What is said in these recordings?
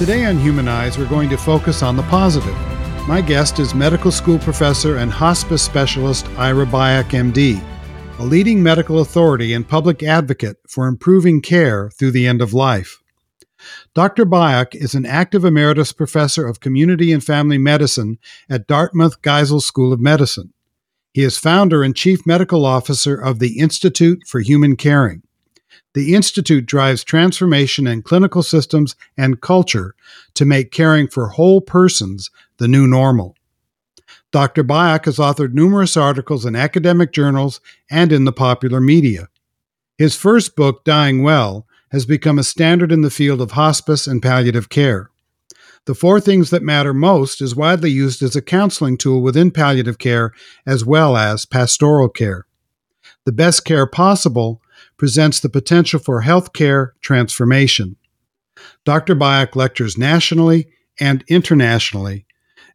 Today on Humanize, we're going to focus on the positive. My guest is medical school professor and hospice specialist Ira Byock, MD, a leading medical authority and public advocate for improving care through the end of life. Dr. Byock is an active emeritus professor of community and family medicine at Dartmouth Geisel School of Medicine. He is founder and chief medical officer of the Institute for Human Caring. The Institute drives transformation in clinical systems and culture to make caring for whole persons the new normal. Dr. Byock has authored numerous articles in academic journals and in the popular media. His first book, Dying Well, has become a standard in the field of hospice and palliative care. The Four Things That Matter Most is widely used as a counseling tool within palliative care as well as pastoral care. The Best Care Possible presents the potential for healthcare transformation. Dr. Byock lectures nationally and internationally,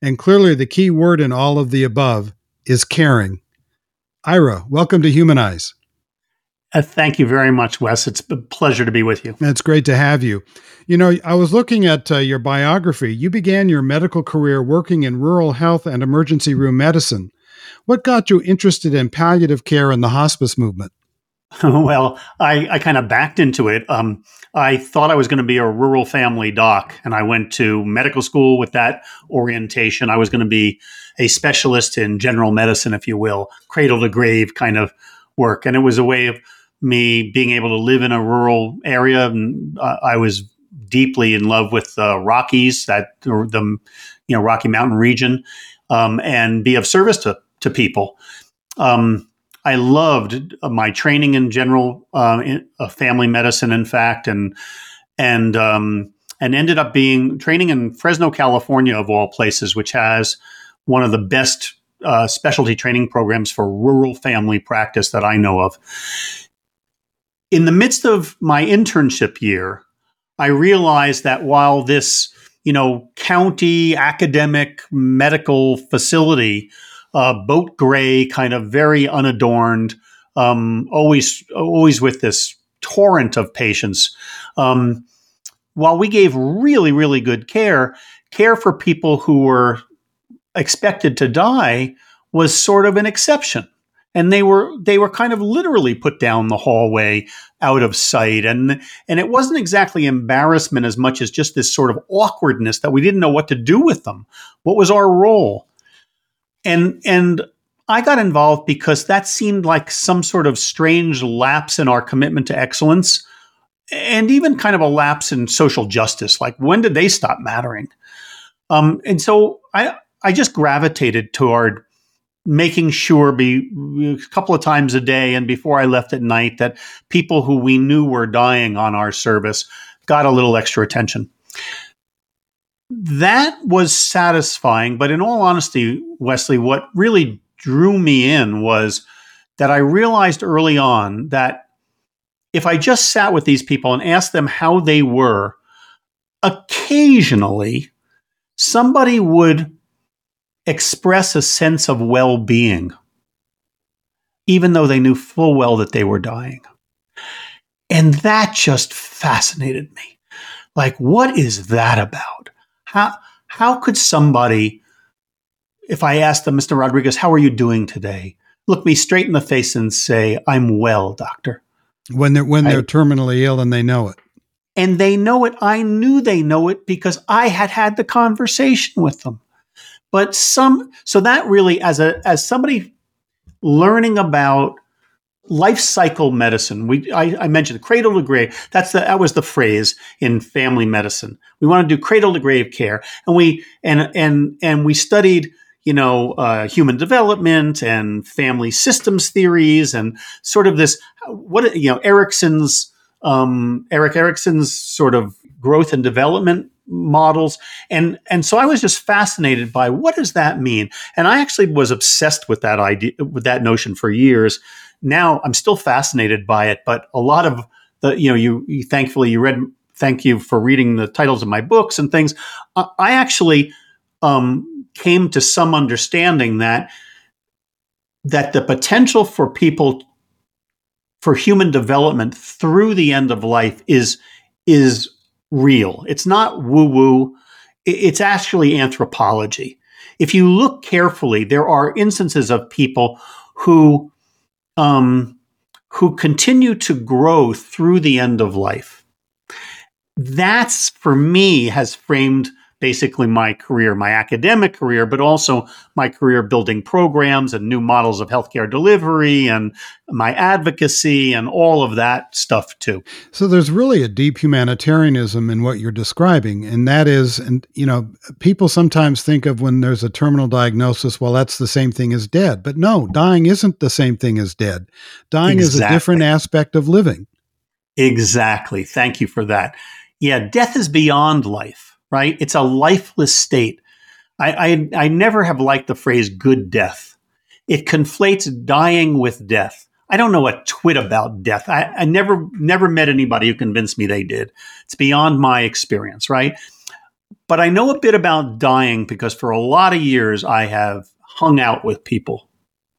and clearly the key word in all of the above is caring. Ira, welcome to Humanize. Uh, thank you very much, Wes. It's a pleasure to be with you. It's great to have you. You know, I was looking at uh, your biography. You began your medical career working in rural health and emergency room medicine. What got you interested in palliative care and the hospice movement? well, I, I kind of backed into it. Um, I thought I was going to be a rural family doc, and I went to medical school with that orientation. I was going to be a specialist in general medicine, if you will, cradle to grave kind of work. And it was a way of me being able to live in a rural area. And uh, I was deeply in love with the Rockies, that the you know Rocky Mountain region, um, and be of service to to people. Um, I loved uh, my training in general uh, in, uh, family medicine, in fact, and and um, and ended up being training in Fresno, California, of all places, which has one of the best uh, specialty training programs for rural family practice that I know of. In the midst of my internship year, I realized that while this, you know, county academic medical facility uh, boat gray, kind of very unadorned, um, always always with this torrent of patients. Um, while we gave really really good care, care for people who were expected to die was sort of an exception. And they were they were kind of literally put down the hallway out of sight. And and it wasn't exactly embarrassment as much as just this sort of awkwardness that we didn't know what to do with them. What was our role and and I got involved because that seemed like some sort of strange lapse in our commitment to excellence and even kind of a lapse in social justice. Like when did they stop mattering? Um, and so I I just gravitated toward making sure be a couple of times a day and before I left at night that people who we knew were dying on our service got a little extra attention that was satisfying. But in all honesty, Wesley, what really drew me in was that I realized early on that if I just sat with these people and asked them how they were, occasionally somebody would express a sense of well being, even though they knew full well that they were dying. And that just fascinated me. Like, what is that about? How how could somebody, if I asked them, Mr. Rodriguez, how are you doing today? look me straight in the face and say, "I'm well, doctor." When they're when they're I, terminally ill and they know it. And they know it. I knew they know it because I had had the conversation with them. But some so that really as a as somebody learning about life cycle medicine. We I, I, mentioned cradle to grave. That's the that was the phrase in family medicine. We want to do cradle to grave care, and we and and and we studied you know uh, human development and family systems theories and sort of this what you know Erikson's um, Erik Erikson's sort of growth and development models and and so I was just fascinated by what does that mean and I actually was obsessed with that idea with that notion for years now I'm still fascinated by it, but a lot of the, you know, you, you thankfully you read, thank you for reading the titles of my books and things. I, I actually um, came to some understanding that that the potential for people for human development through the end of life is is real. It's not woo woo. It's actually anthropology. If you look carefully, there are instances of people who um, who continue to grow through the end of life. That's for me has framed basically my career, my academic career, but also my career building programs and new models of healthcare delivery and my advocacy and all of that stuff too. So there's really a deep humanitarianism in what you're describing. And that is, and you know, people sometimes think of when there's a terminal diagnosis, well, that's the same thing as dead. But no, dying isn't the same thing as dead. Dying exactly. is a different aspect of living. Exactly. Thank you for that. Yeah, death is beyond life right? It's a lifeless state. I, I, I never have liked the phrase good death. It conflates dying with death. I don't know a twit about death. I, I never never met anybody who convinced me they did. It's beyond my experience, right? But I know a bit about dying because for a lot of years I have hung out with people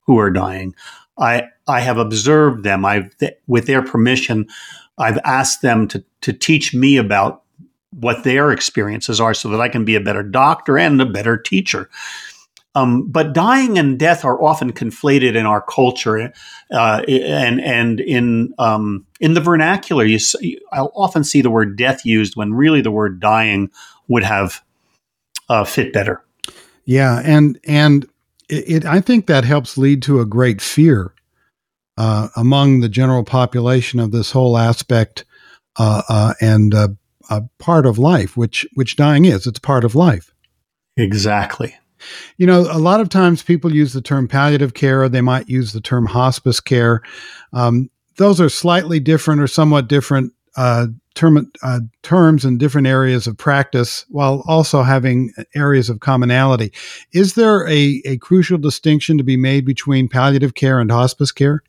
who are dying. I I have observed them. I've with their permission, I've asked them to to teach me about what their experiences are so that I can be a better doctor and a better teacher. Um, but dying and death are often conflated in our culture, uh, and and in um, in the vernacular, you see, I'll often see the word death used when really the word dying would have uh, fit better. Yeah, and and it, it, I think that helps lead to a great fear uh, among the general population of this whole aspect, uh, uh, and uh, a part of life, which which dying is. It's part of life. Exactly. You know, a lot of times people use the term palliative care, or they might use the term hospice care. Um, those are slightly different or somewhat different uh, term, uh, terms in different areas of practice, while also having areas of commonality. Is there a, a crucial distinction to be made between palliative care and hospice care?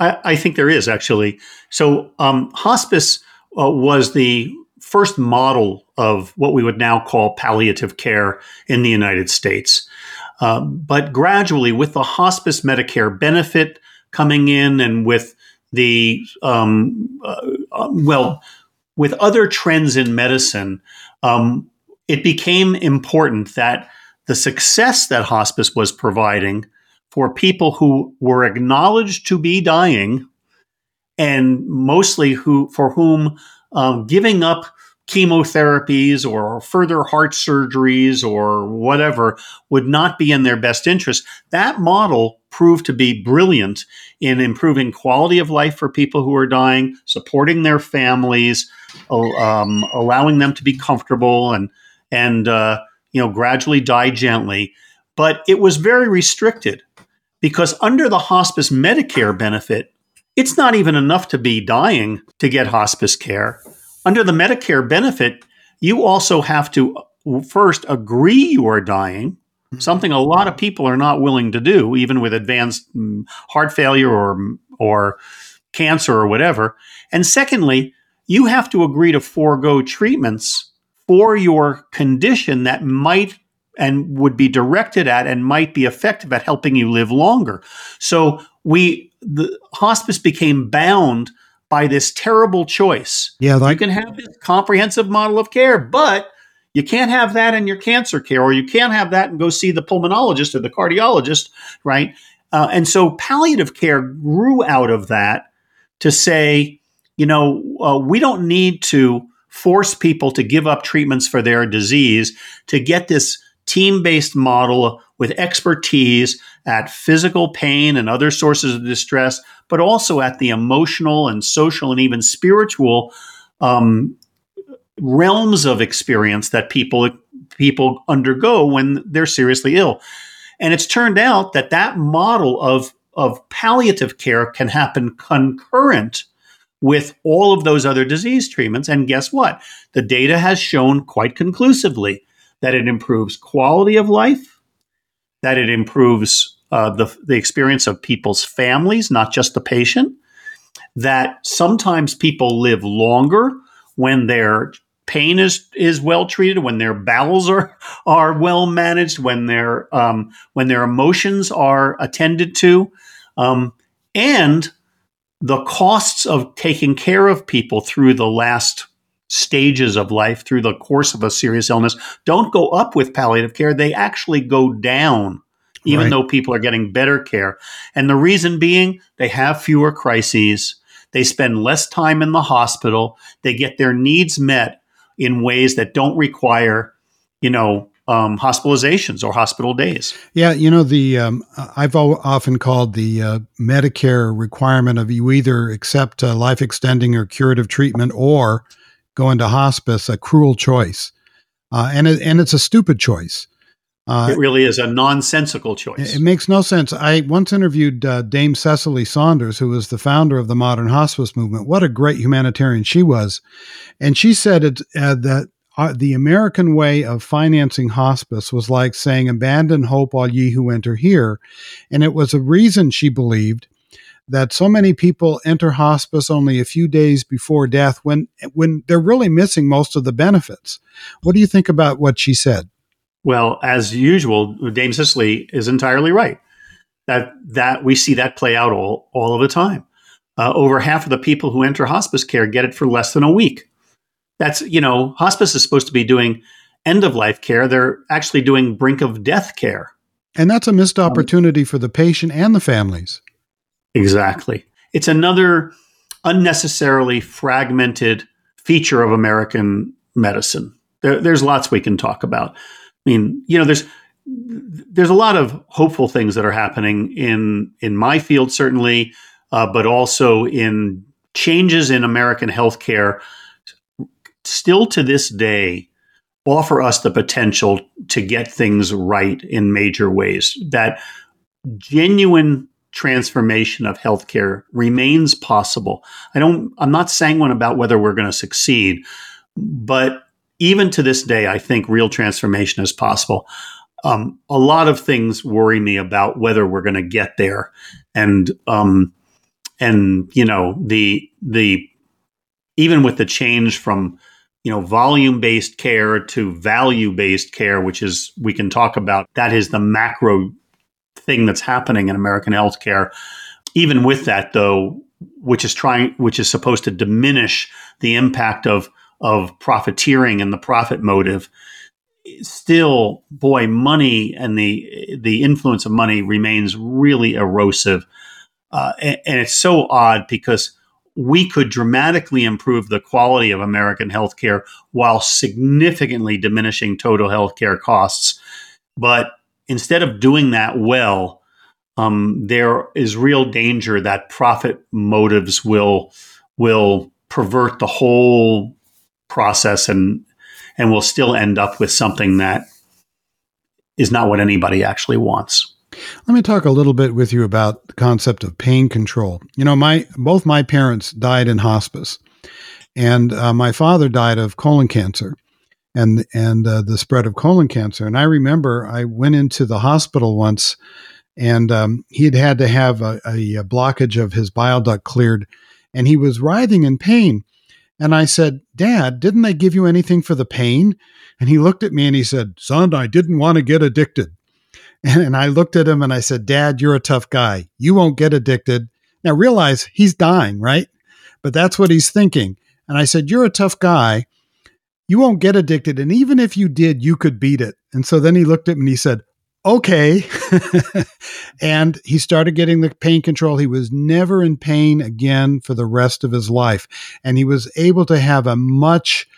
I, I think there is actually. So, um, hospice uh, was the first model of what we would now call palliative care in the United States. Uh, but gradually, with the hospice Medicare benefit coming in and with the, um, uh, uh well, with other trends in medicine, um, it became important that the success that hospice was providing for people who were acknowledged to be dying and mostly who for whom um, giving up chemotherapies or further heart surgeries or whatever would not be in their best interest. That model proved to be brilliant in improving quality of life for people who are dying, supporting their families, um, allowing them to be comfortable and and uh, you know gradually die gently. But it was very restricted because under the hospice Medicare benefit, it's not even enough to be dying to get hospice care. Under the Medicare benefit, you also have to first agree you are dying, mm-hmm. something a lot of people are not willing to do, even with advanced mm, heart failure or, or cancer or whatever. And secondly, you have to agree to forego treatments for your condition that might and would be directed at and might be effective at helping you live longer. So we the hospice became bound by this terrible choice. Yeah, like- you can have this comprehensive model of care, but you can't have that in your cancer care, or you can't have that and go see the pulmonologist or the cardiologist, right? Uh, and so palliative care grew out of that to say, you know, uh, we don't need to force people to give up treatments for their disease to get this team based model with expertise at physical pain and other sources of distress, but also at the emotional and social and even spiritual um, realms of experience that people people undergo when they're seriously ill. And it's turned out that that model of of palliative care can happen concurrent with all of those other disease treatments. And guess what? The data has shown quite conclusively that it improves quality of life, that it improves uh, the, the experience of people's families, not just the patient, that sometimes people live longer when their pain is is well treated, when their bowels are are well managed, when their um, when their emotions are attended to, um, and the costs of taking care of people through the last stages of life, through the course of a serious illness, don't go up with palliative care. They actually go down. Even right. though people are getting better care. And the reason being, they have fewer crises. They spend less time in the hospital. They get their needs met in ways that don't require, you know, um, hospitalizations or hospital days. Yeah, you know the um, I've often called the uh, Medicare requirement of you either accept uh, life extending or curative treatment or go to hospice a cruel choice, uh, and it, and it's a stupid choice. Uh, it really is a nonsensical choice. It, makes no sense. I once interviewed uh, Dame Cicely Saunders, who was the founder of the modern hospice movement. What a great humanitarian she was. And she said it, uh, that uh, the American way of financing hospice was like saying, Abandon hope, all ye who enter here. And it was a reason she believed that so many people enter hospice only a few days before death when when they're really missing most of the benefits. What do you think about what she said? Well, as usual, Dame Cicely is entirely right. That that we see that play out all all of the time. Uh, over half of the people who enter hospice care get it for less than a week. That's you know, hospice is supposed to be doing end of life care. They're actually doing brink of death care, and that's a missed opportunity um, for the patient and the families. Exactly. It's another unnecessarily fragmented feature of American medicine. There, there's lots we can talk about. I mean, you know, there's there's a lot of hopeful things that are happening in in my field, certainly, uh, but also in changes in American healthcare. Still to this day, offer us the potential to get things right in major ways. That genuine transformation of healthcare remains possible. I don't. I'm not sanguine about whether we're going to succeed, but even to this day, I think real transformation is possible. Um, a lot of things worry me about whether we're going to get there, and um, and you know the the even with the change from you know volume based care to value based care, which is we can talk about. That is the macro thing that's happening in American healthcare. Even with that, though, which is trying, which is supposed to diminish the impact of of profiteering and the profit motive, still, boy, money and the the influence of money remains really erosive, uh, and, and it's so odd because we could dramatically improve the quality of American healthcare while significantly diminishing total healthcare costs. But instead of doing that well, um, there is real danger that profit motives will will pervert the whole process and and we'll still end up with something that is not what anybody actually wants. Let me talk a little bit with you about the concept of pain control. You know, my both my parents died in hospice, and uh, my father died of colon cancer, and and uh, the spread of colon cancer. And I remember I went into the hospital once, and um, he had had to have a, a blockage of his bile duct cleared, and he was writhing in pain. And I said, Dad, didn't they give you anything for the pain? And he looked at me and he said, Son, I didn't want to get addicted. And, and I looked at him and I said, Dad, you're a tough guy. You won't get addicted. Now realize he's dying, right? But that's what he's thinking. And I said, You're a tough guy. You won't get addicted. And even if you did, you could beat it. And so then he looked at me and he said, okay. and he started getting the pain control. He was never in pain again for the rest of his life. And he was able to have a much,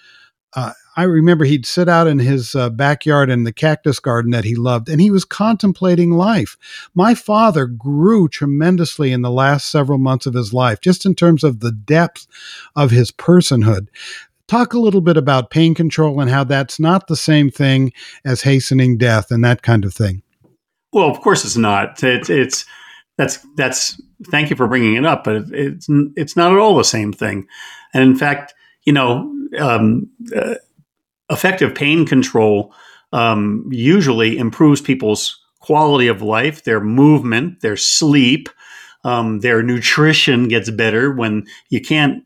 uh, I remember he'd sit out in his uh, backyard in the cactus garden that he loved, and he was contemplating life. My father grew tremendously in the last several months of his life, just in terms of the depth of his personhood. Talk a little bit about pain control and how that's not the same thing as hastening death and that kind of thing. Well, of course it's not. It's, it's that's that's. Thank you for bringing it up, but it's it's not at all the same thing. And in fact, you know, um, uh, effective pain control um, usually improves people's quality of life, their movement, their sleep, um, their nutrition gets better when you can't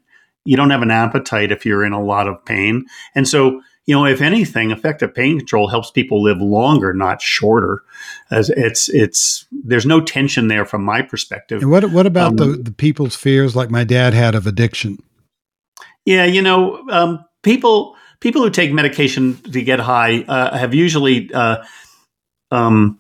you don't have an appetite if you're in a lot of pain. And so, you know, if anything, effective pain control helps people live longer, not shorter. As it's it's there's no tension there from my perspective. And what what about um, the the people's fears, like my dad had of addiction? Yeah, you know, um, people people who take medication to get high uh, have usually uh, um,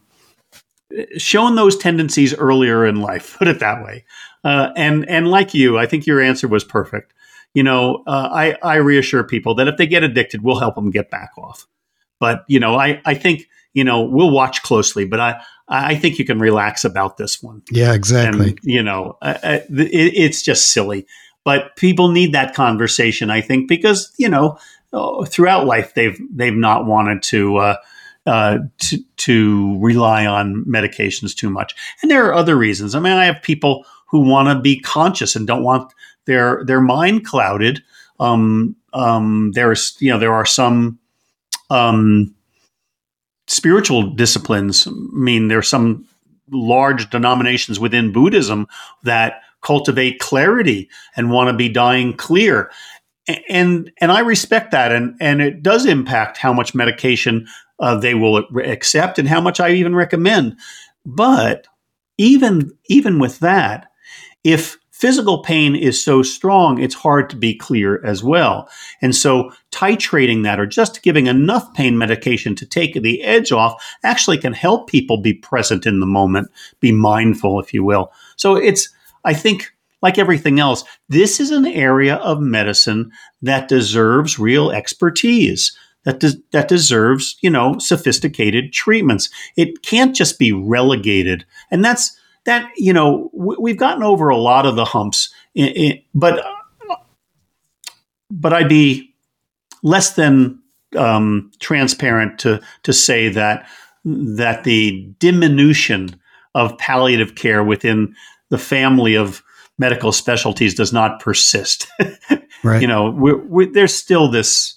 shown those tendencies earlier in life. Put it that way. Uh, and and like you, I think your answer was perfect you know, uh, I, I reassure people that if they get addicted, we'll help them get back off. But, you know, I, I think, you know, we'll watch closely, but I, I think you can relax about this one. Yeah, exactly. And, you know, it, it's just silly. But people need that conversation, I think, because, you know, oh, throughout life, they've, they've not wanted to, uh, uh, to, to rely on medications too much. And there are other reasons. I mean, I have people who want to be conscious and don't want their their mind clouded. Um, um, there's you know there are some um, spiritual disciplines. I mean, there are some large denominations within Buddhism that cultivate clarity and want to be dying clear. And and I respect that, and and it does impact how much medication uh, they will accept and how much I even recommend. But even even with that, if physical pain is so strong, it's hard to be clear as well. And so titrating that or just giving enough pain medication to take the edge off actually can help people be present in the moment, be mindful, if you will. So it's, I think, like everything else, this is an area of medicine that deserves real expertise. That, de- that deserves, you know, sophisticated treatments. It can't just be relegated. And that's that you know we, have gotten over a lot of the humps, in, in, but but I'd be less than um, transparent to to say that that the diminution of palliative care within the family of medical specialties does not persist. right. You know, we're, we're, there's still this.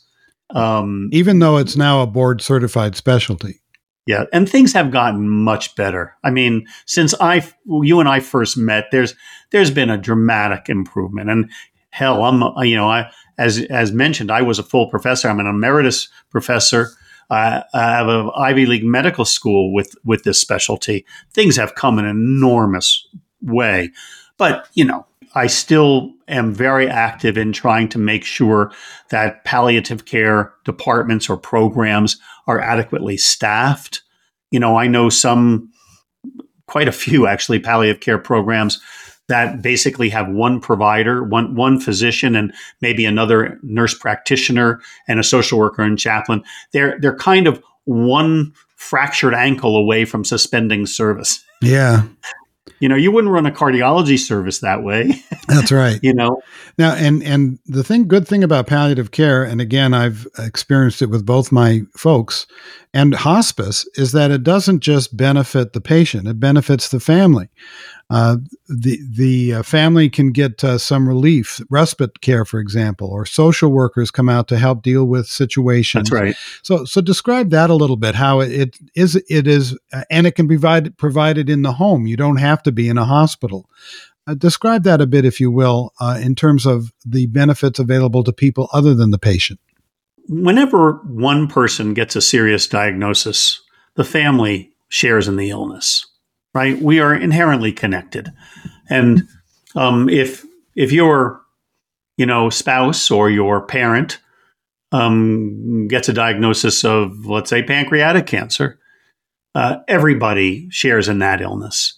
Um, Even though it's now a board certified specialty. Yeah, and things have gotten much better. I mean, since I you and I first met, there's there's been a dramatic improvement. And hell, I'm you know I as as mentioned, I was a full professor. I'm an emeritus professor. I have an Ivy League medical school with with this specialty. Things have come an enormous way, but you know, I still am very active in trying to make sure that palliative care departments or programs are adequately staffed. You know, I know some, quite a few actually, palliative care programs that basically have one provider, one one physician, and maybe another nurse practitioner and a social worker and chaplain. They're they're kind of one fractured ankle away from suspending service. Yeah you know you wouldn't run a cardiology service that way. That's right. You know? Now and and the thing good thing about palliative care and again i've experienced it with both my folks and hospice is that it doesn't just benefit the patient it benefits the family uh, the the uh, family can get uh, some relief, respite care, for example, or social workers come out to help deal with situations. That's right. So, so describe that a little bit. How it, it is, it is, uh, and it can be provided provided in the home. You don't have to be in a hospital. Uh, describe that a bit, if you will, uh, in terms of the benefits available to people other than the patient. Whenever one person gets a serious diagnosis, the family shares in the illness right? We are inherently connected, and um, if if your you know spouse or your parent um, gets a diagnosis of let's say pancreatic cancer, uh, everybody shares in that illness.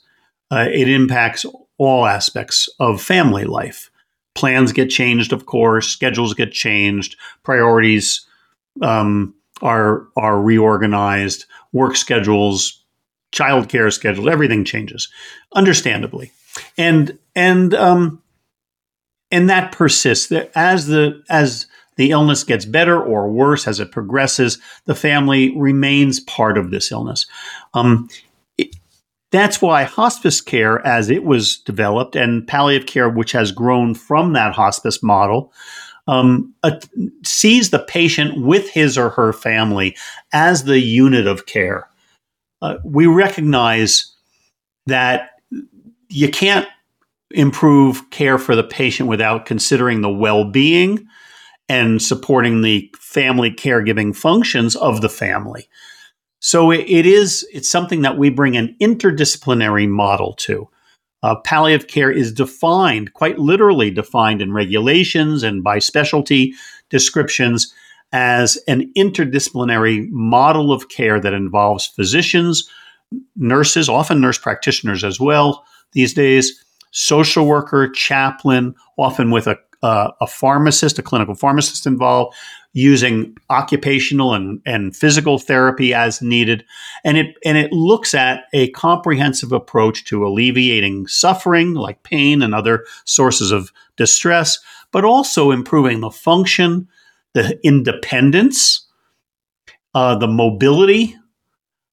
Uh, it impacts all aspects of family life. Plans get changed, of course. Schedules get changed. Priorities um, are are reorganized. Work schedules, childcare schedules, everything changes, understandably, and and um, and that persists as the as the illness gets better or worse as it progresses. The family remains part of this illness. Um, it, that's why hospice care, as it was developed, and palliative care, which has grown from that hospice model, um, sees the patient with his or her family as the unit of care. Uh, we recognize that you can't improve care for the patient without considering the well being and supporting the family caregiving functions of the family. So it, it is it's something that we bring an interdisciplinary model to. Uh, palliative care is defined, quite literally defined in regulations and by specialty descriptions as an interdisciplinary model of care that involves physicians, nurses, often nurse practitioners as well these days, social worker, chaplain, often with a, uh, a pharmacist, a clinical pharmacist involved, using occupational and, and physical therapy as needed. And it, and it looks at a comprehensive approach to alleviating suffering like pain and other sources of distress, but also improving the function, the independence, uh, the mobility,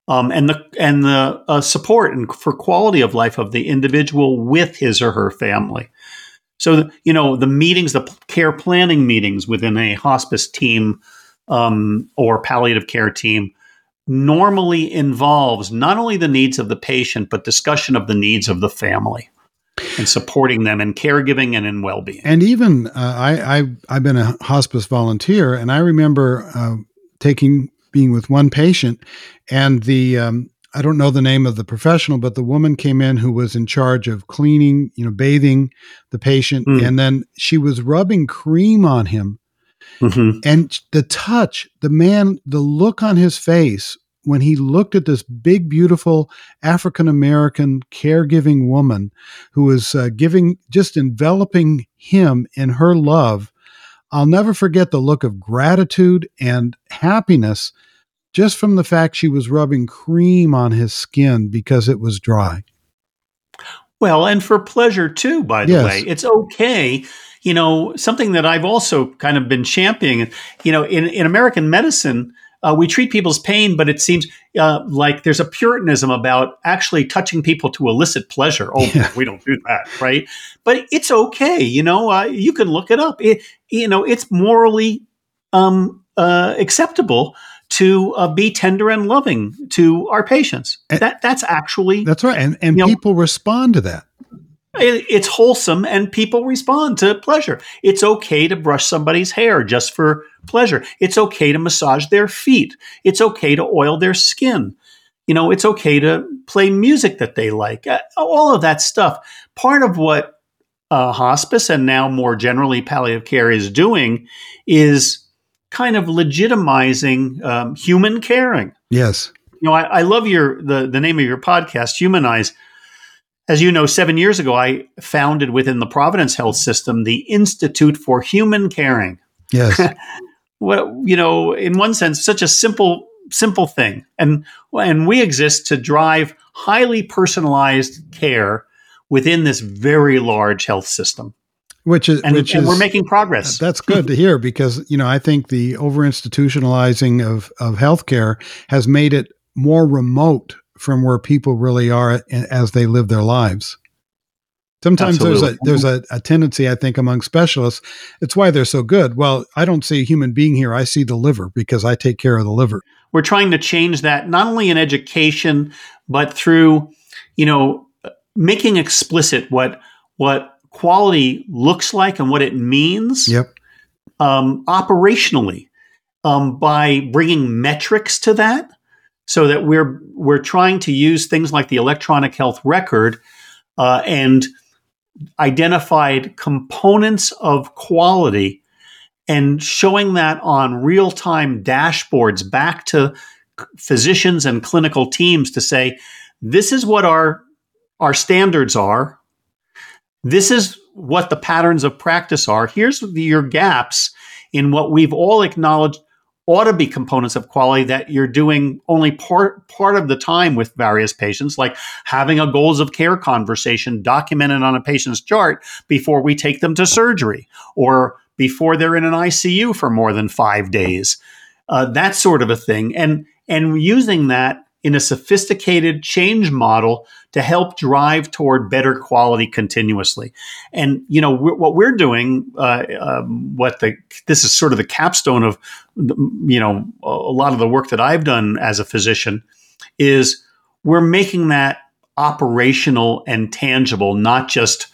um, and the and the uh, support and for quality of life of the individual with his or her family. So, you know, the meetings, the care planning meetings within a hospice team um, or palliative care team normally involves not only the needs of the patient, but discussion of the needs of the family and supporting them in caregiving and in well-being. And even uh, I, I, have been a hospice volunteer, and I remember uh, taking being with one patient, and the um, I don't know the name of the professional, but the woman came in who was in charge of cleaning, you know, bathing the patient. Mm. And then she was rubbing cream on him. Mm-hmm. And the touch, the man, the look on his face when he looked at this big, beautiful African American caregiving woman who was uh, giving, just enveloping him in her love. I'll never forget the look of gratitude and happiness just from the fact she was rubbing cream on his skin because it was dry. Well, and for pleasure too, by the yes. way. It's okay. You know, something that I've also kind of been championing, you know, in, in American medicine, uh, we treat people's pain, but it seems uh, like there's a puritanism about actually touching people to elicit pleasure. Oh, yeah. we don't do that, right? But it's okay. You know, uh, you can look it up. It, you know, it's morally um, uh, acceptable to uh, be tender and loving to our patients. And that that's actually that's right, and and people know, respond to that. It, it's wholesome, and people respond to pleasure. It's okay to brush somebody's hair just for pleasure. It's okay to massage their feet. It's okay to oil their skin. You know, it's okay to play music that they like. Uh, all of that stuff. Part of what uh, hospice and now more generally palliative care is doing is kind of legitimizing um, human caring. Yes. You know, I, I, love your the the name of your podcast, Humanize. As you know, seven years ago, I founded within the Providence Health System the Institute for Human Caring. Yes. well, you know, in one sense, such a simple simple thing, and and we exist to drive highly personalized care within this very large health system which is and, which and is, we're making progress. That's good to hear because you know I think the over institutionalizing of of healthcare has made it more remote from where people really are as they live their lives. Sometimes Absolutely. there's a there's a, a, tendency I think among specialists. It's why they're so good. Well, I don't see a human being here. I see the liver because I take care of the liver. We're trying to change that not only in education but through, you know, making explicit what what quality looks like and what it means yep. um, operationally um, by bringing metrics to that so that we're we're trying to use things like the electronic health record uh, and identified components of quality and showing that on real-time dashboards back to physicians and clinical teams to say, this is what our our standards are. This is what the patterns of practice are. Here's the, your gaps in what we've all acknowledged ought to be components of quality that you're doing only part part of the time with various patients, like having a goals of care conversation documented on a patient's chart before we take them to surgery or before they're in an ICU for more than five days. Uh, that sort of a thing, and and using that in a sophisticated change model to help drive toward better quality continuously. And you know we're, what we're doing, uh, um, what the this is sort of the capstone of you know a lot of the work that I've done as a physician is we're making that operational and tangible, not just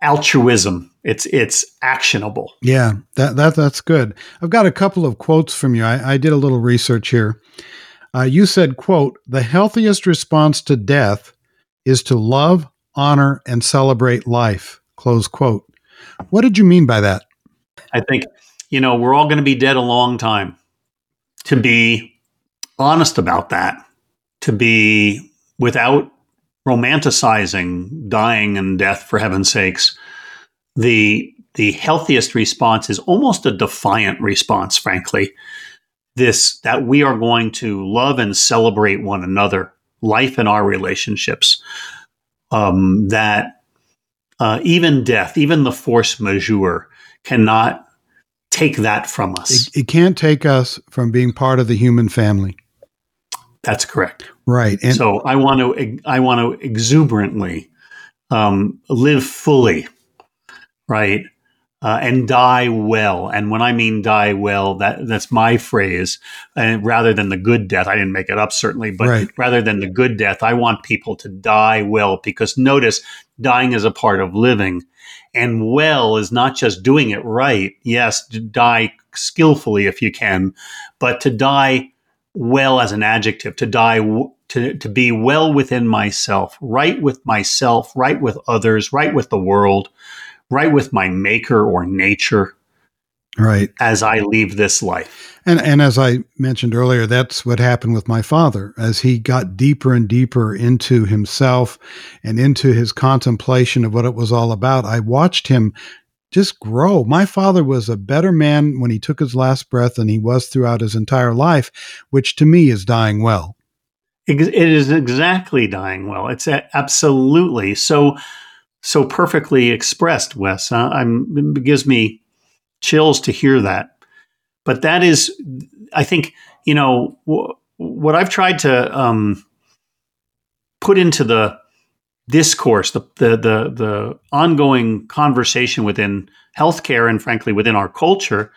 altruism. It's it's actionable. Yeah, that that that's good. I've got a couple of quotes from you. I, I did a little research here. Uh, you said, quote, the healthiest response to death is to love, honor, and celebrate life, close quote. What did you mean by that? I think, you know, we're all going to be dead a long time. To be honest about that, to be without romanticizing dying and death for heaven's sakes, the the healthiest response is almost a defiant response, frankly this that we are going to love and celebrate one another, life and our relationships. Um, that uh, even death, even the force majeure, cannot take that from us. It, it, can't take us from being part of the human family. That's correct. Right. And so I want to I want to exuberantly um, live fully, right? Uh, and die well. And when I mean die well, that that's my phrase. And rather than the good death, I didn't make it up certainly, but right. rather than the good death, I want people to die well because notice dying is a part of living. And well is not just doing it right. Yes, die skillfully if you can, but to die well as an adjective, to die to, to be well within myself, right with myself, right with others, right with the world, right with my maker or nature right. as i leave this life. And and as i mentioned earlier that's what happened with my father. As he got deeper and deeper into himself and into his contemplation of what it was all about i watched him just grow. My father was a better man when he took his last breath than he was throughout his entire life which to me is dying well. It is exactly dying well. It's absolutely. So so perfectly expressed, Wes. Uh, it gives me chills to hear that. But that is, I think, you know, w- what I've tried to um, put into the discourse, the, the the the ongoing conversation within healthcare and frankly within our culture,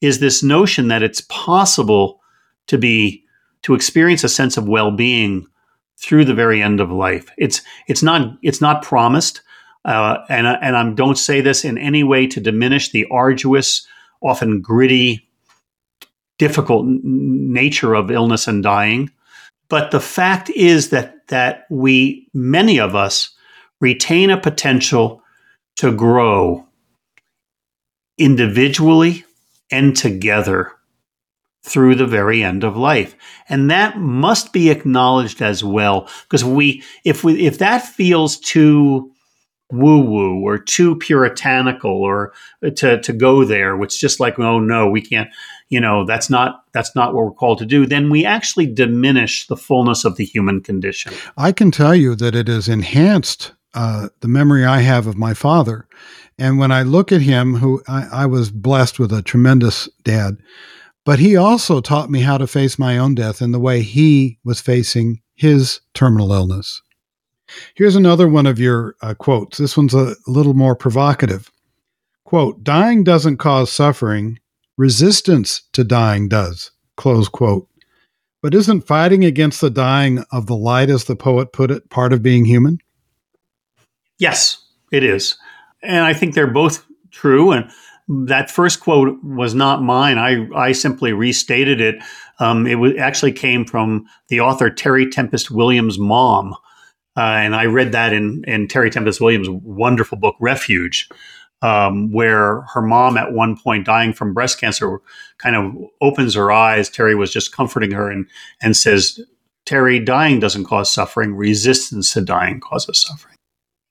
is this notion that it's possible to be to experience a sense of well-being through the very end of life. It's it's not it's not promised. Uh, and and I don't say this in any way to diminish the arduous, often gritty, difficult nature of illness and dying. But the fact is that that we, many of us, retain a potential to grow individually and together through the very end of life and that must be acknowledged as well because we if we if that feels too woo woo or too puritanical or to, to go there, which just like, oh no, we can't, you know, that's not that's not what we're called to do, then we actually diminish the fullness of the human condition. I can tell you that it has enhanced uh, the memory I have of my father. And when I look at him, who I, I was blessed with a tremendous dad, but he also taught me how to face my own death in the way he was facing his terminal illness. Here's another one of your uh, quotes. This one's a little more provocative. Quote, dying doesn't cause suffering, resistance to dying does. Close quote. But isn't fighting against the dying of the light, as the poet put it, part of being human? Yes, it is. And I think they're both true. And that first quote was not mine. I, I simply restated it. Um, it w- actually came from the author Terry Tempest Williams' mom, uh, and I read that in, in Terry Tempest Williams' wonderful book, Refuge. um, where her mom, at one point dying from breast cancer, kind of opens her eyes. Terry was just comforting her and and says, "Terry, dying doesn't cause suffering. Resistance to dying causes suffering."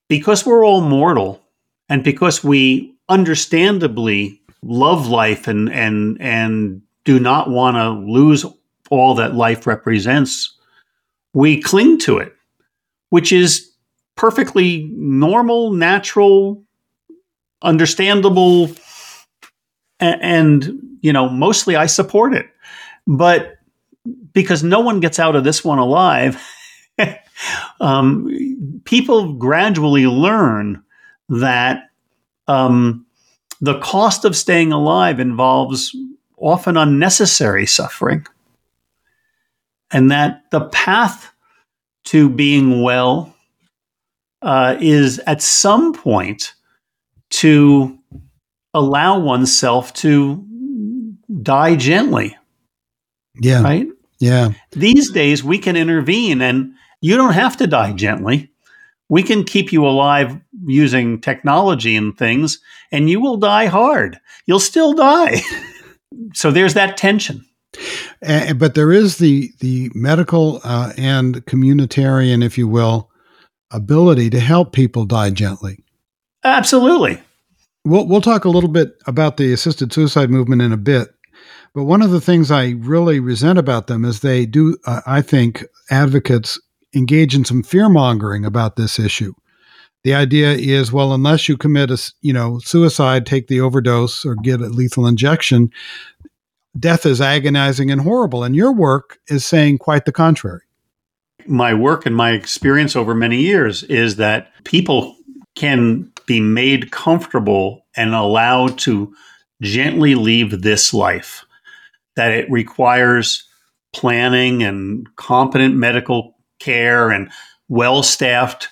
Because we're all mortal, and because we understandably love life and and and do not want to lose all that life represents, we cling to it, which is perfectly normal, natural, understandable, and, you know, mostly I support it. But because no one gets out of this one alive, um, people gradually learn that um, the cost of staying alive involves often unnecessary suffering. And that the path to being well uh, is at some point to allow oneself to die gently. Yeah. Right? Yeah. These days we can intervene and you don't have to die gently. We can keep you alive using technology and things, and you will die hard. You'll still die. so there's that tension. Uh, but there is the the medical uh, and communitarian, if you will, ability to help people die gently. Absolutely. We'll we'll talk a little bit about the assisted suicide movement in a bit. But one of the things I really resent about them is they do, uh, I think, advocates engage in some fear mongering about this issue. The idea is, well, unless you commit a, you know, suicide, take the overdose, or get a lethal injection, death is agonizing and horrible. And your work is saying quite the contrary. My work and my experience over many years is that people can be made comfortable and allowed to gently leave this life, that it requires planning and competent medical care and well staffed,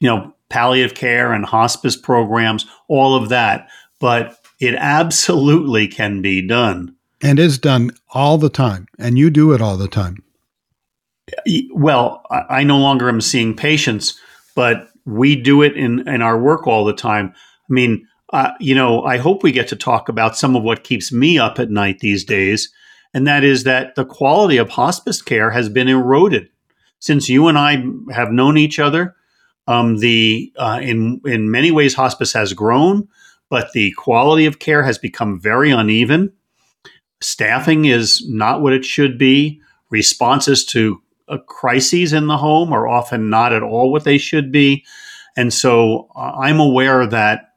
you know, palliative care and hospice programs, all of that. But it absolutely can be done and is done all the time, and you do it all the time. Well, I no longer am seeing patients, but we do it in, in our work all the time. I mean, uh, you know, I hope we get to talk about some of what keeps me up at night these days, and that is that the quality of hospice care has been eroded since you and I have known each other. Um, the uh, in in many ways, hospice has grown, but the quality of care has become very uneven. Staffing is not what it should be. Responses to uh, crises in the home are often not at all what they should be. And so uh, I'm aware that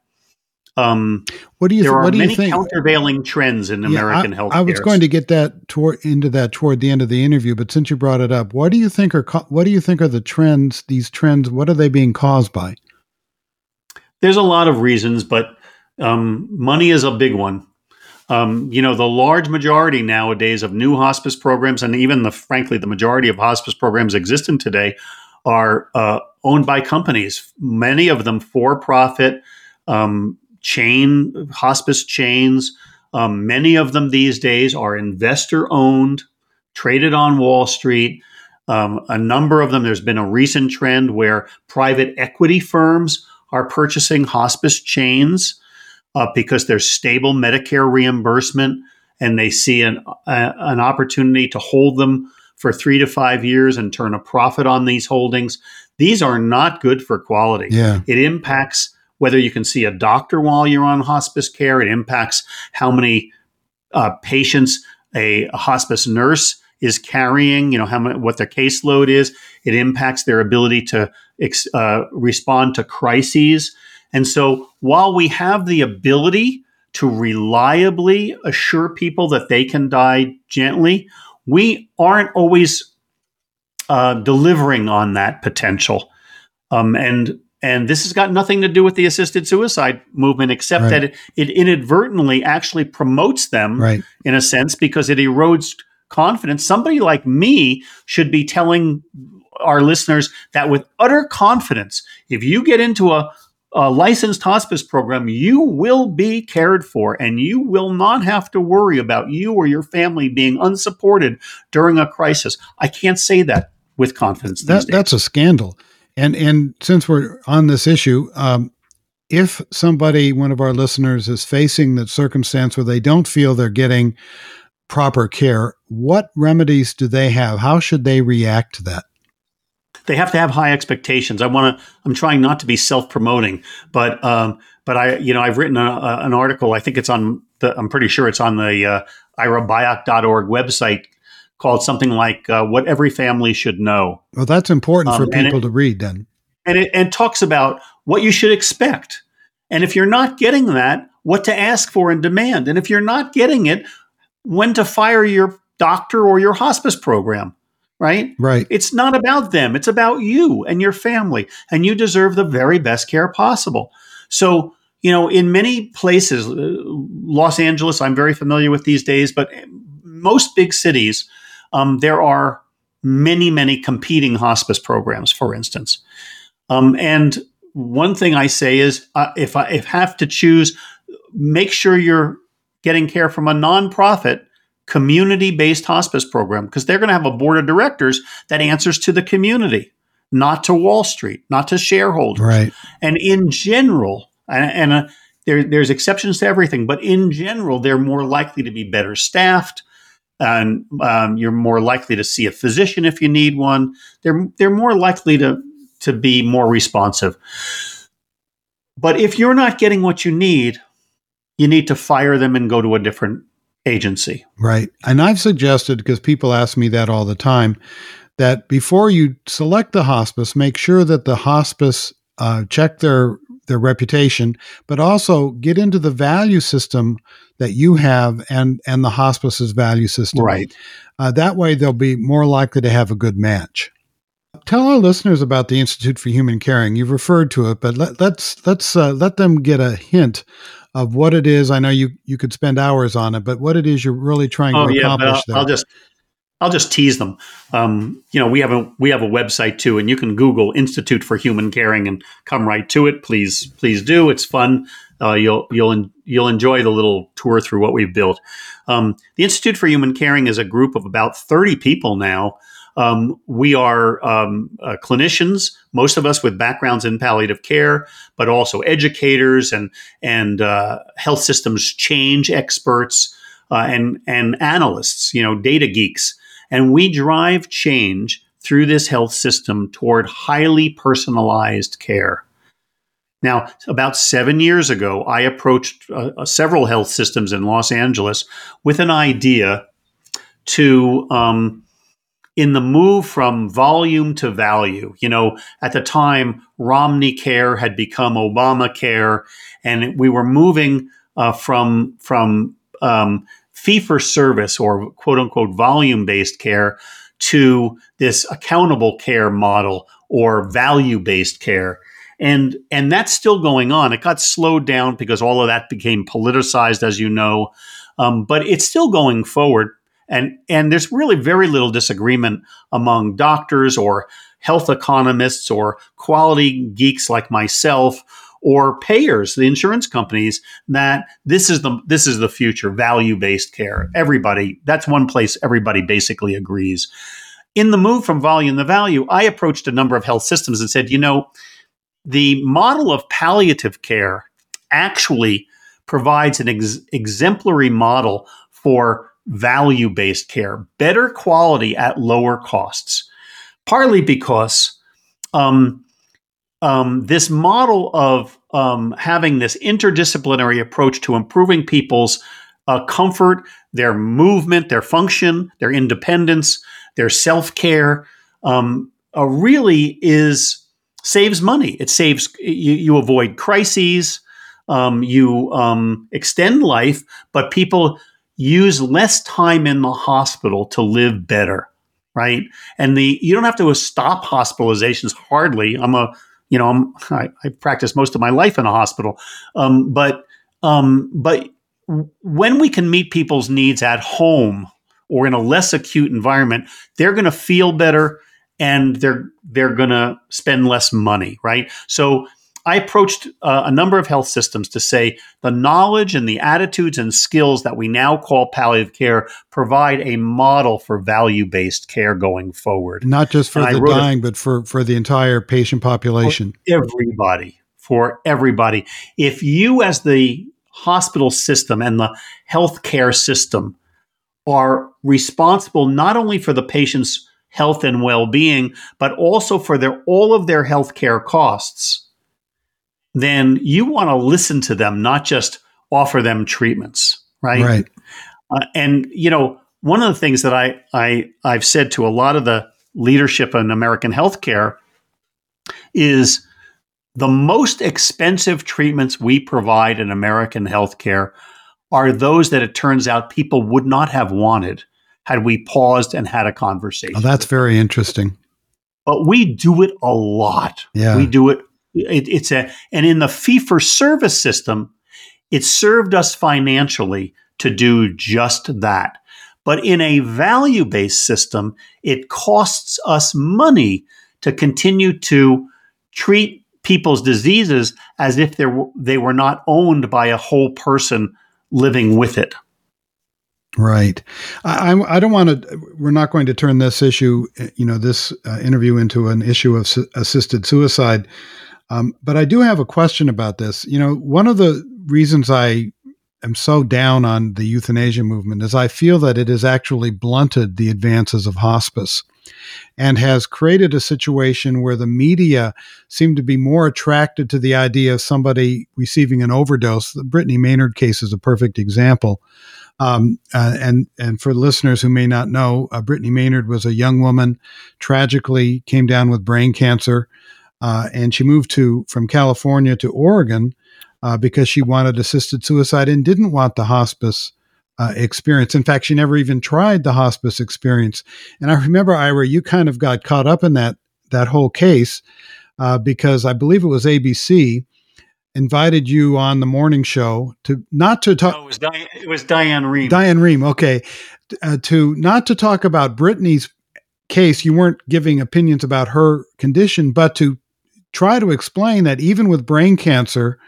um, what do you there th- are what do many you think? countervailing trends in Yeah, American health. I was going to get that toward into that toward the end of the interview, but since you brought it up, what do you think are co- what do you think are the trends? These trends, what are they being caused by? There's a lot of reasons, but um, money is a big one. Um, you know, the large majority nowadays of new hospice programs, and even the frankly, the majority of hospice programs existing today, are uh, owned by companies. Many of them for profit, um, chain hospice chains. Um, many of them these days are investor owned, traded on Wall Street. Um, a number of them, there's been a recent trend where private equity firms are purchasing hospice chains uh, because there's stable Medicare reimbursement and they see an, a, an opportunity to hold them for three to five years and turn a profit on these holdings. These are not good for quality. Yeah. It impacts whether you can see a doctor while you're on hospice care. It impacts how many uh, patients a, a, hospice nurse is carrying. You know how many, what their caseload is. It impacts their ability to ex, uh, respond to crises. And so, while we have the ability to reliably assure people that they can die gently, we aren't always uh, delivering on that potential. Um, and and this has got nothing to do with the assisted suicide movement, except Right. that it, it inadvertently actually promotes them Right. in a sense because it erodes confidence. Somebody like me should be telling our listeners that with utter confidence, if you get into a, a licensed hospice program, you will be cared for and you will not have to worry about you or your family being unsupported during a crisis. I can't say that with confidence That, that's a scandal. And and since we're on this issue, um, if somebody, one of our listeners, is facing that circumstance where they don't feel they're getting proper care, what remedies do they have? How should they react to that? They have to have high expectations. I want to. I'm trying not to be self-promoting, but um, but I, you know, I've written a, a, an article. I think it's on the. I'm pretty sure it's on the uh, irabyock.org website called something like uh, "What Every Family Should Know." Well, that's important um, for people it, to read. Then, and it and talks about what you should expect, and if you're not getting that, what to ask for and demand, and if you're not getting it, when to fire your doctor or your hospice program, right? Right. It's not about them, it's about you and your family, and you deserve the very best care possible. So, you know, in many places, uh, Los Angeles, I'm very familiar with these days, but most big cities, um, there are many, many competing hospice programs, for instance. Um, and one thing I say is uh, if I if have to choose, make sure you're getting care from a nonprofit community based hospice program because they're going to have a board of directors that answers to the community, not to Wall Street, not to shareholders. Right. And in general, and, and uh, there, there's exceptions to everything, but in general, they're more likely to be better staffed. And um, you're more likely to see a physician if you need one. They're they're more likely to to be more responsive. But if you're not getting what you need, you need to fire them and go to a different agency. Right. And I've suggested, because people ask me that all the time, that before you select the hospice, make sure that the hospice uh, check their their reputation, but also get into the value system that you have and and the hospice's value system. Right. Uh, that way, they'll be more likely to have a good match. Tell our listeners about the Institute for Human Caring. You've referred to it, but let, let's let's uh, let them get a hint of what it is. I know you you could spend hours on it, but what it is you're really trying oh, to yeah, accomplish. I'll, I'll, just I'll just tease them. Um, you know, we have a we have a website too, and you can Google Institute for Human Caring and come right to it. Please, please do. It's fun. Uh, you'll you'll you'll enjoy the little tour through what we've built. Um, the Institute for Human Caring is a group of about thirty people now um, we are um, uh, clinicians, most of us with backgrounds in palliative care, but also educators and and uh, health systems change experts uh, and and analysts, you know, data geeks, and we drive change through this health system toward highly personalized care. Now, about seven years ago, I approached uh, uh, several health systems in Los Angeles with an idea to um, in the move from volume to value. You know, at the time, Romney Care had become Obamacare, and we were moving uh, from from um, fee for service or quote unquote volume based care to this accountable care model or value based care. And, and that's still going on. It got slowed down because all of that became politicized, as you know. Um, but it's still going forward. And, and there's really very little disagreement among doctors or health economists or quality geeks like myself or payers, the insurance companies, that this is the this is the future, value-based care. Everybody, that's one place everybody basically agrees. In the move from volume to value, I approached a number of health systems and said, you know, the model of palliative care actually provides an ex- exemplary model for value based care, better quality at lower costs. Partly because um, um, this model of um, having this interdisciplinary approach to improving people's uh, comfort, their movement, their function, their independence, their self care, um, uh, really is saves money. It saves you, you avoid crises, um, you um, extend life, but people use less time in the hospital to live better, right? And the you don't have to stop hospitalizations hardly. I'm a you know I'm, I, I practiced most of my life in a hospital, um, but um, but when we can meet people's needs at home or in a less acute environment, they're going to feel better and they're they're going to spend less money, right? So I approached uh, a number of health systems to say the knowledge and the attitudes and skills that we now call palliative care provide a model for value based care going forward. Not just for and the dying, a, but for, for the entire patient population. everybody. for everybody. If you, as the hospital system and the healthcare system, are responsible not only for the patient's health and well-being, but also for their all of their healthcare costs, then you want to listen to them, not just offer them treatments, right? Right. Uh, and you know, one of the things that I I I've said to a lot of the leadership in American healthcare is the most expensive treatments we provide in American healthcare are those that it turns out people would not have wanted had we paused and had a conversation. Oh, that's very interesting. But we do it a lot. Yeah. We do it, it it's a and in the fee for service system, it served us financially to do just that. But in a value based system, it costs us money to continue to treat people's diseases as if they were, they were not owned by a whole person living with it. Right. I, I don't want to, we're not going to turn this issue, you know, this uh, interview into an issue of su- assisted suicide. Um, but I do have a question about this. You know, one of the reasons I am so down on the euthanasia movement is I feel that it has actually blunted the advances of hospice and has created a situation where the media seem to be more attracted to the idea of somebody receiving an overdose. The Brittany Maynard case is a perfect example. Um, uh, and and for listeners who may not know, uh, Brittany Maynard was a young woman, tragically came down with brain cancer, uh, and she moved to from California to Oregon uh, because she wanted assisted suicide and didn't want the hospice uh, experience. In fact, she never even tried the hospice experience. And I remember, Ira, you kind of got caught up in that that whole case uh, because I believe it was ABC invited you on the morning show to not to talk. No, it was Diane, it was Diane Rehm. Diane Rehm, okay, uh, to not to talk about Brittany's case. You weren't giving opinions about her condition, but to try to explain that even with brain cancer,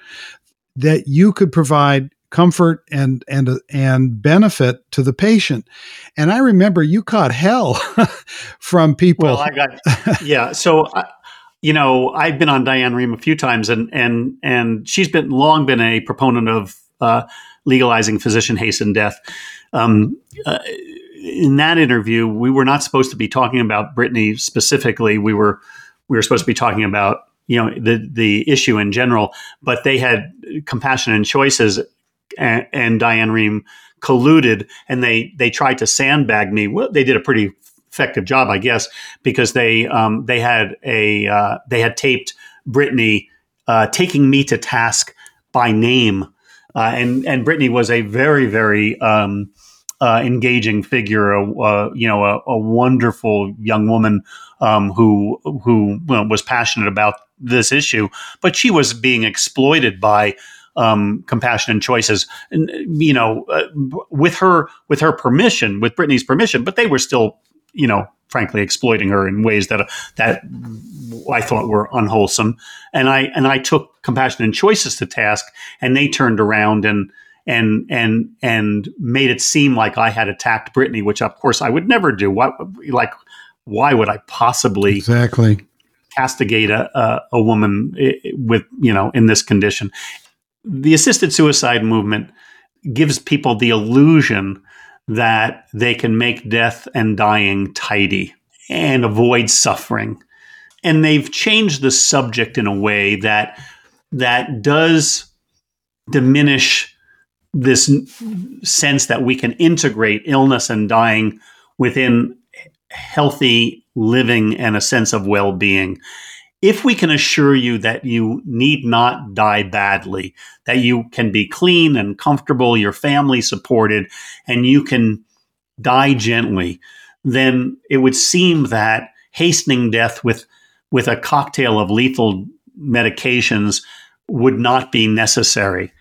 that you could provide comfort and and and benefit to the patient. And I remember you caught hell from people. Well, I got yeah. So. I, you know, I've been on Diane Rehm a few times, and and and she's been long been a proponent of uh, legalizing physician hastened death. Um, uh, in that interview, we were not supposed to be talking about Brittany specifically. We were we were supposed to be talking about you know the the issue in general, but they had compassion and choices, and, and Diane Rehm colluded, and they they tried to sandbag me. Well, they did a pretty effective job, I guess, because they um, they had a uh, they had taped Brittany uh, taking me to task by name, uh, and and Brittany was a very very um, uh, engaging figure, you know, a, a, wonderful young woman um, who who well, was passionate about this issue, but she was being exploited by um, compassion and choices, and you know, uh, with her with her permission, with Brittany's permission, but they were still you know, frankly, exploiting her in ways that that I thought were unwholesome. And I and I took compassion and choices to task, and they turned around and and and and made it seem like I had attacked Brittany, which of course I would never do. What like why would I possibly exactly castigate a, a, a woman eh, with you know in this condition? The assisted suicide movement gives people the illusion that they can make death and dying tidy and avoid suffering. And they've changed the subject in a way that that does diminish this sense that we can integrate illness and dying within healthy living and a sense of well-being if we can assure you that you need not die badly, that you can be clean and comfortable, your family supported, and you can die gently, then it would seem that hastening death with with a cocktail of lethal medications would not be necessary.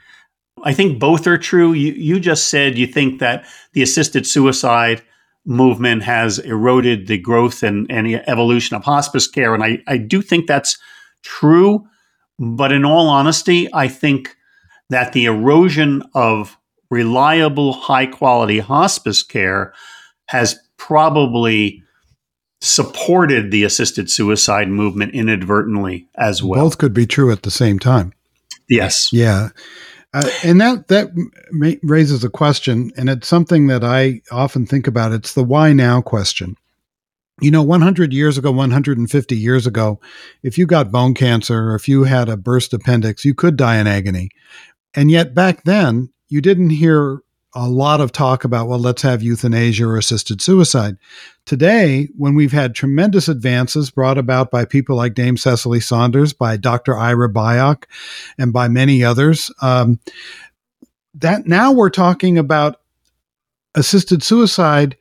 I think both are true. You, you just said you think that the assisted suicide movement has eroded the growth and, and evolution of hospice care. And I, I do think that's true. But in all honesty, I think that the erosion of reliable, high quality hospice care has probably supported the assisted suicide movement inadvertently as well. Both could be true at the same time. Yes. Yeah. Uh, and that that raises a question, and it's something that I often think about. It's the why now question. You know, 100 years ago, 150 years ago, if you got bone cancer or if you had a burst appendix, you could die in agony. And yet back then, you didn't hear a lot of talk about, well, let's have euthanasia or assisted suicide. Today, when we've had tremendous advances brought about by people like Dame Cicely Saunders, by Dr. Ira Byock, and by many others, um, that now we're talking about assisted suicide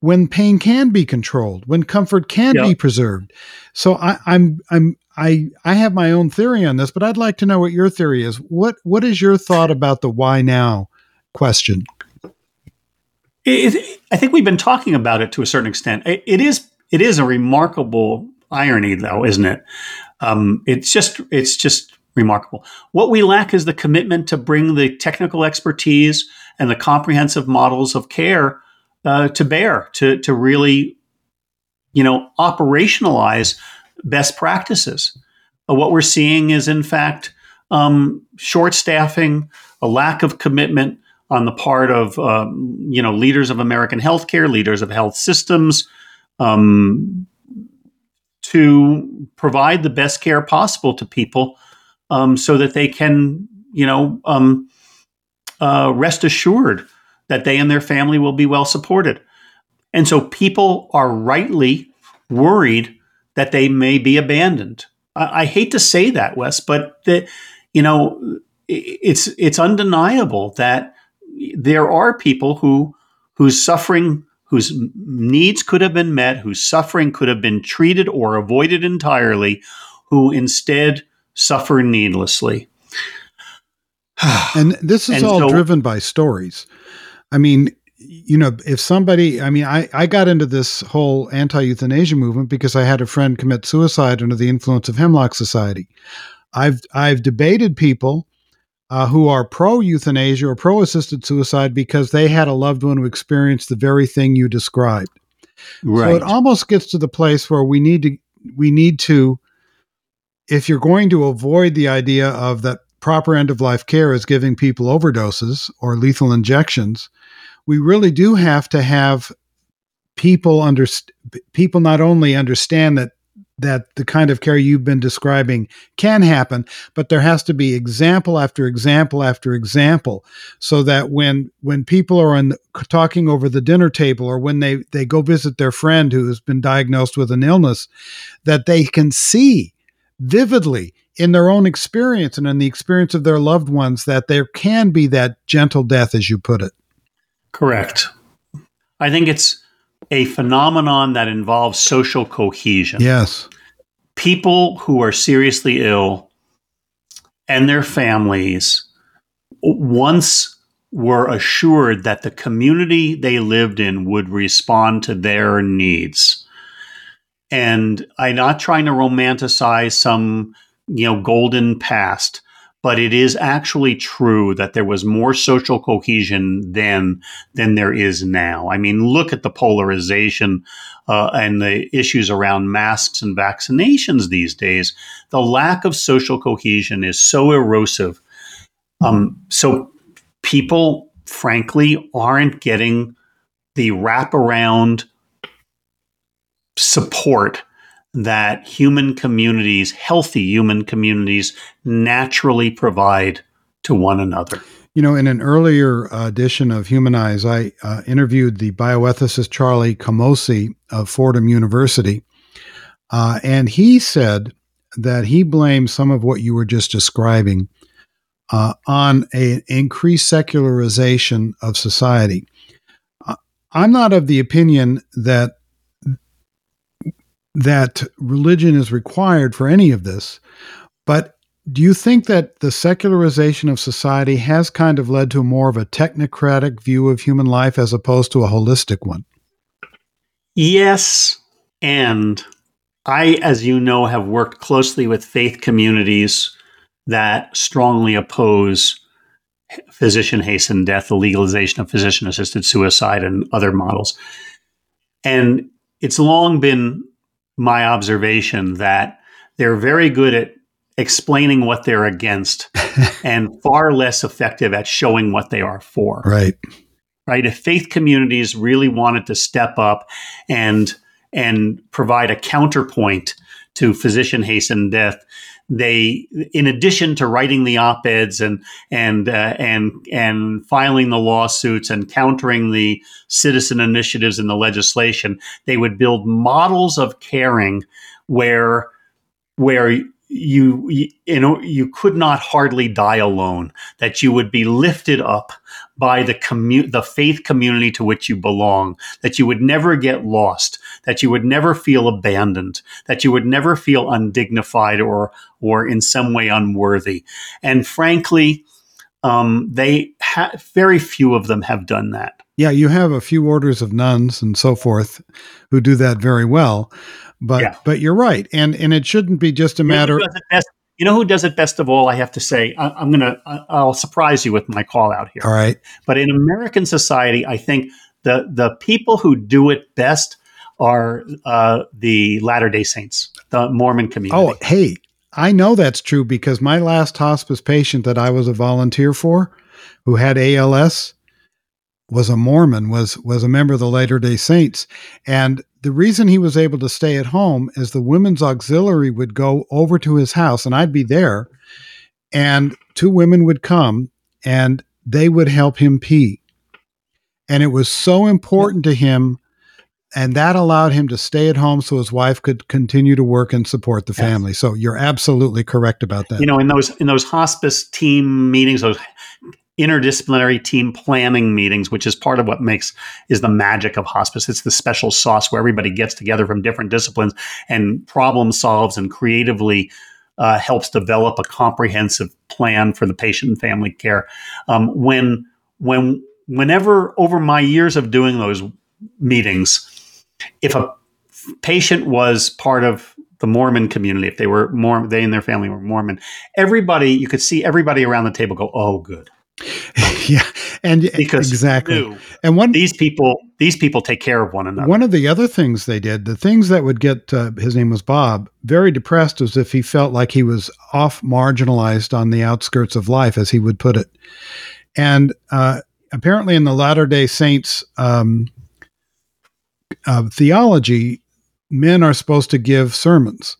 when pain can be controlled, when comfort can yep. be preserved. So I, I'm I'm I I have my own theory on this, but I'd like to know what your theory is. What what is your thought about the why now question? It, I think we've been talking about it to a certain extent. It, it is it is a remarkable irony, though, isn't it? Um, it's just it's just remarkable. What we lack is the commitment to bring the technical expertise and the comprehensive models of care uh, to bear to to really, you know, operationalize best practices. Uh, what we're seeing is, in fact, um, short staffing, a lack of commitment, on the part of um, you know leaders of American healthcare, leaders of health systems, um, to provide the best care possible to people, um, so that they can you know um, uh, rest assured that they and their family will be well supported. And so people are rightly worried that they may be abandoned. I, I hate to say that, Wes, but that you know it's it's undeniable that there are people who whose suffering whose needs could have been met, whose suffering could have been treated or avoided entirely, who instead suffer needlessly. and this is and all so, driven by stories. I mean, you know, if somebody, I mean, I, I got into this whole anti euthanasia movement because I had a friend commit suicide under the influence of Hemlock Society. I've I've debated people uh, who are pro euthanasia or pro assisted suicide because they had a loved one who experienced the very thing you described. Right. So it almost gets to the place where we need to we need to if you're going to avoid the idea of that proper end of life care is giving people overdoses or lethal injections, we really do have to have people under people not only understand that that the kind of care you've been describing can happen but there has to be example after example after example so that when when people are in, talking over the dinner table or when they they go visit their friend who has been diagnosed with an illness that they can see vividly in their own experience and in the experience of their loved ones that there can be that gentle death as you put it. Correct. I think it's a phenomenon that involves social cohesion. Yes. People who are seriously ill and their families once were assured that the community they lived in would respond to their needs. And I'm not trying to romanticize some, you know, golden past, but it is actually true that there was more social cohesion then than there is now. I mean, look at the polarization uh, and the issues around masks and vaccinations these days. The lack of social cohesion is so erosive. Um, so people, frankly, aren't getting the wraparound support that human communities, healthy human communities, naturally provide to one another. You know, in an earlier edition of Humanize, I uh, interviewed the bioethicist Charlie Camosy of Fordham University. Uh, and he said that he blames some of what you were just describing uh, on an increased secularization of society. Uh, I'm not of the opinion that that religion is required for any of this. But do you think that the secularization of society has kind of led to more of a technocratic view of human life as opposed to a holistic one? Yes. And I, as you know, have worked closely with faith communities that strongly oppose physician hastened death, the legalization of physician assisted suicide, and other models. And it's long been my observation that they're very good at explaining what they're against and far less effective at showing what they are for. Right. Right. If faith communities really wanted to step up and and provide a counterpoint to physician hastened death, they, in addition to writing the op-eds and and uh, and and filing the lawsuits and countering the citizen initiatives in the legislation, they would build models of caring where where you, you know you could not hardly die alone that you would be lifted up by the commu- the faith community to which you belong that you would never get lost that you would never feel abandoned that you would never feel undignified or or in some way unworthy. And frankly um, they ha- very few of them have done that. Yeah you have a few orders of nuns and so forth who do that very well but yeah. but you're right, and and it shouldn't be just a matter. You know, you know who does it best of all? I have to say, I, am gonna I'll surprise you with my call out here. All right, but in American society, I think the the people who do it best are uh, the Latter Day Saints, the Mormon community. Oh, hey, I know that's true because my last hospice patient that I was a volunteer for, who had ALS, was a Mormon, was was a member of the Latter Day Saints, and the reason he was able to stay at home is the women's auxiliary would go over to his house and I'd be there and two women would come and they would help him pee. And it was so important to him and that allowed him to stay at home so his wife could continue to work and support the family. Yes. So you're absolutely correct about that. You know, in those in those hospice team meetings, those interdisciplinary team planning meetings, which is part of what makes is the magic of hospice. It's the special sauce where everybody gets together from different disciplines and problem solves and creatively uh, helps develop a comprehensive plan for the patient and family care. Um, when when whenever over my years of doing those meetings, if a patient was part of the Mormon community, if they were more, they and their family were Mormon, everybody, you could see everybody around the table go, "Oh, good." yeah, and because exactly, and one these people these people take care of one another. One of the other things they did, the things that would get uh, his name was Bob very depressed, as if he felt like he was off marginalized on the outskirts of life, as he would put it. And uh, apparently, in the Latter Day Saints um, uh, theology, men are supposed to give sermons,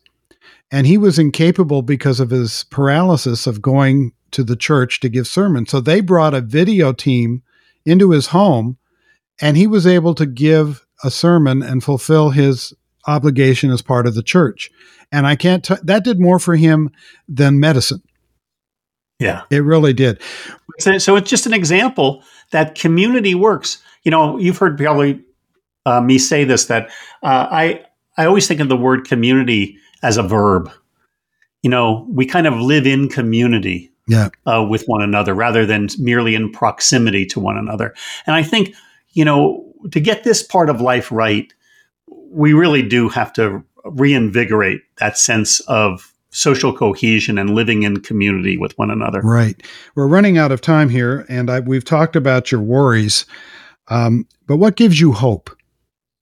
and he was incapable because of his paralysis of going to the church to give sermons. So they brought a video team into his home, and he was able to give a sermon and fulfill his obligation as part of the church. And I can't, t- that did more for him than medicine. Yeah. It really did. So, so it's just an example that community works. You know, you've heard probably uh, me say this that uh, I, I always think of the word community as a verb. You know, we kind of live in community yeah. uh, with one another rather than merely in proximity to one another. And I think, you know, to get this part of life right, we really do have to reinvigorate that sense of social cohesion and living in community with one another. Right. We're running out of time here, and I, we've talked about your worries. Um, but what gives you hope?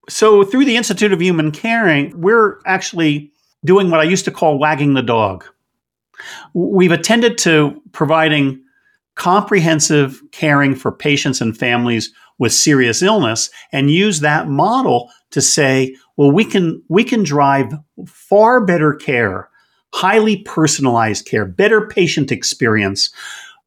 So, through the Institute of Human Caring, we're actually doing what I used to call wagging the dog. We've attended to providing comprehensive caring for patients and families with serious illness and use that model to say, well, we can, we can drive far better care, highly personalized care, better patient experience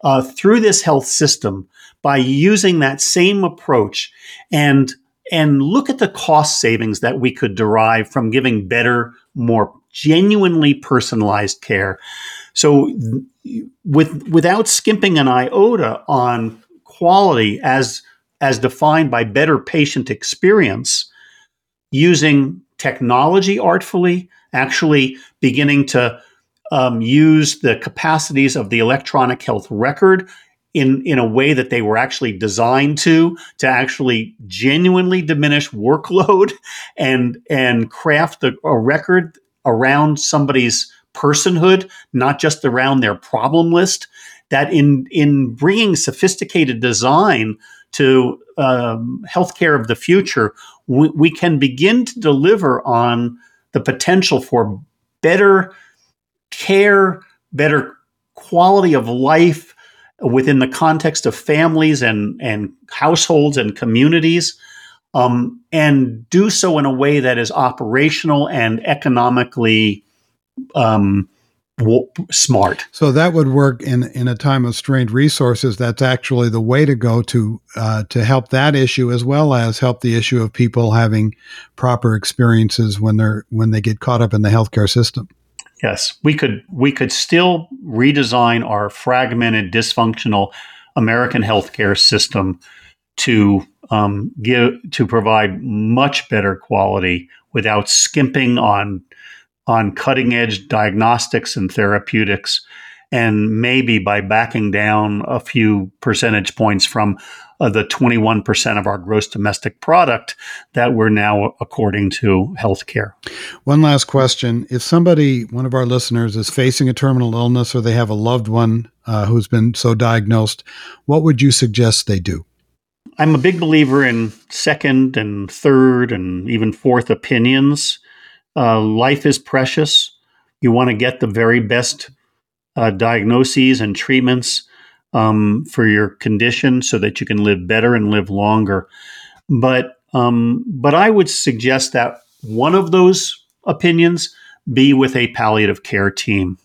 uh, through this health system by using that same approach and and look at the cost savings that we could derive from giving better, more genuinely personalized care. So, with without skimping an iota on quality as as defined by better patient experience, using technology artfully, actually beginning to um, use the capacities of the electronic health record in, in a way that they were actually designed to to actually genuinely diminish workload and and craft a, a record around somebody's personhood, not just around their problem list. That in in bringing sophisticated design to um, healthcare of the future, we, we can begin to deliver on the potential for better care, better quality of life within the context of families and, and households and communities, um, and do so in a way that is operational and economically um, smart. So that would work in in a time of strained resources. That's actually the way to go to uh, to help that issue as well as help the issue of people having proper experiences when they're when they get caught up in the healthcare system. Yes, we could we could still redesign our fragmented, dysfunctional American healthcare system to um, give to provide much better quality without skimping on on cutting edge diagnostics and therapeutics, and maybe by backing down a few percentage points from uh, the 21% of our gross domestic product that we're now according to healthcare. One last question. If somebody, one of our listeners, is facing a terminal illness or they have a loved one uh, who's been so diagnosed, what would you suggest they do? I'm a big believer in second and third and even fourth opinions. Uh, life is precious. You want to get the very best uh, diagnoses and treatments um, for your condition so that you can live better and live longer. But um, but I would suggest that one of those opinions be with a palliative care team,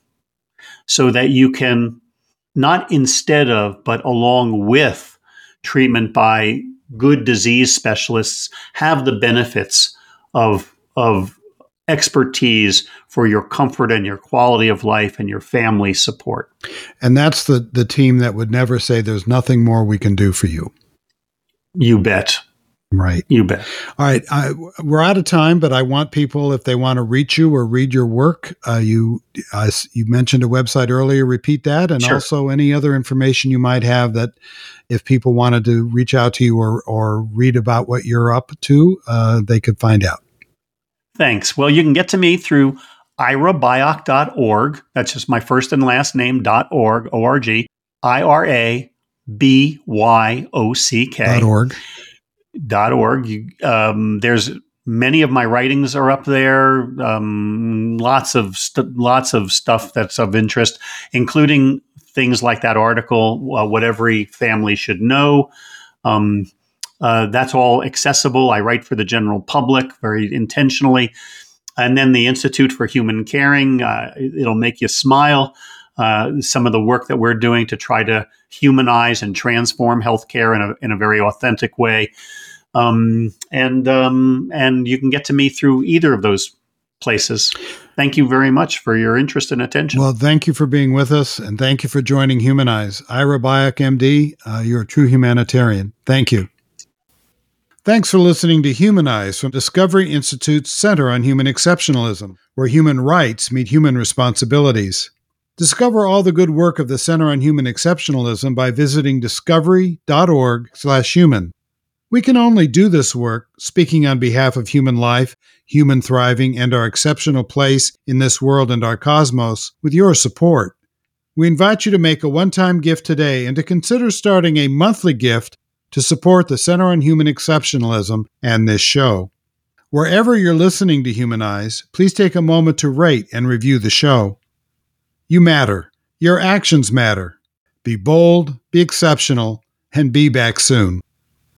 so that you can not instead of but along with treatment by good disease specialists have the benefits of of expertise for your comfort and your quality of life and your family support. And that's the the team that would never say there's nothing more we can do for you. You bet. Right. You bet. All right. I, we're out of time, but I want people, if they want to reach you or read your work, uh, you uh, you mentioned a website earlier. Repeat that, and sure. also any other information you might have that, if people wanted to reach out to you or or read about what you're up to, uh, they could find out. Thanks. Well, you can get to me through iraByock.org. That's just my first and last name, dot .org, O-R-G, I-R-A-B-Y-O-C-K. Dot .org. Dot .org. You, um, there's many of my writings are up there. Um, lots of st- lots of stuff that's of interest, including things like that article, uh, "What Every Family Should Know." Um, uh, that's all accessible. I write for the general public very intentionally. And then the Institute for Human Caring, uh, it'll make you smile. Uh, some of the work that we're doing to try to humanize and transform healthcare in a, in a very authentic way. Um, and um, and you can get to me through either of those places. Thank you very much for your interest and attention. Well, thank you for being with us, and thank you for joining Humanize. Ira Byock, MD, uh, you're a true humanitarian. Thank you. Thanks for listening to Humanize from Discovery Institute's Center on Human Exceptionalism, where human rights meet human responsibilities. Discover all the good work of the Center on Human Exceptionalism by visiting discovery.org/human. We can only do this work, speaking on behalf of human life, human thriving, and our exceptional place in this world and our cosmos, with your support. We invite you to make a one time gift today and to consider starting a monthly gift to support the Center on Human Exceptionalism and this show. Wherever you're listening to Humanize, please take a moment to rate and review the show. You matter. Your actions matter. Be bold, be exceptional, and be back soon.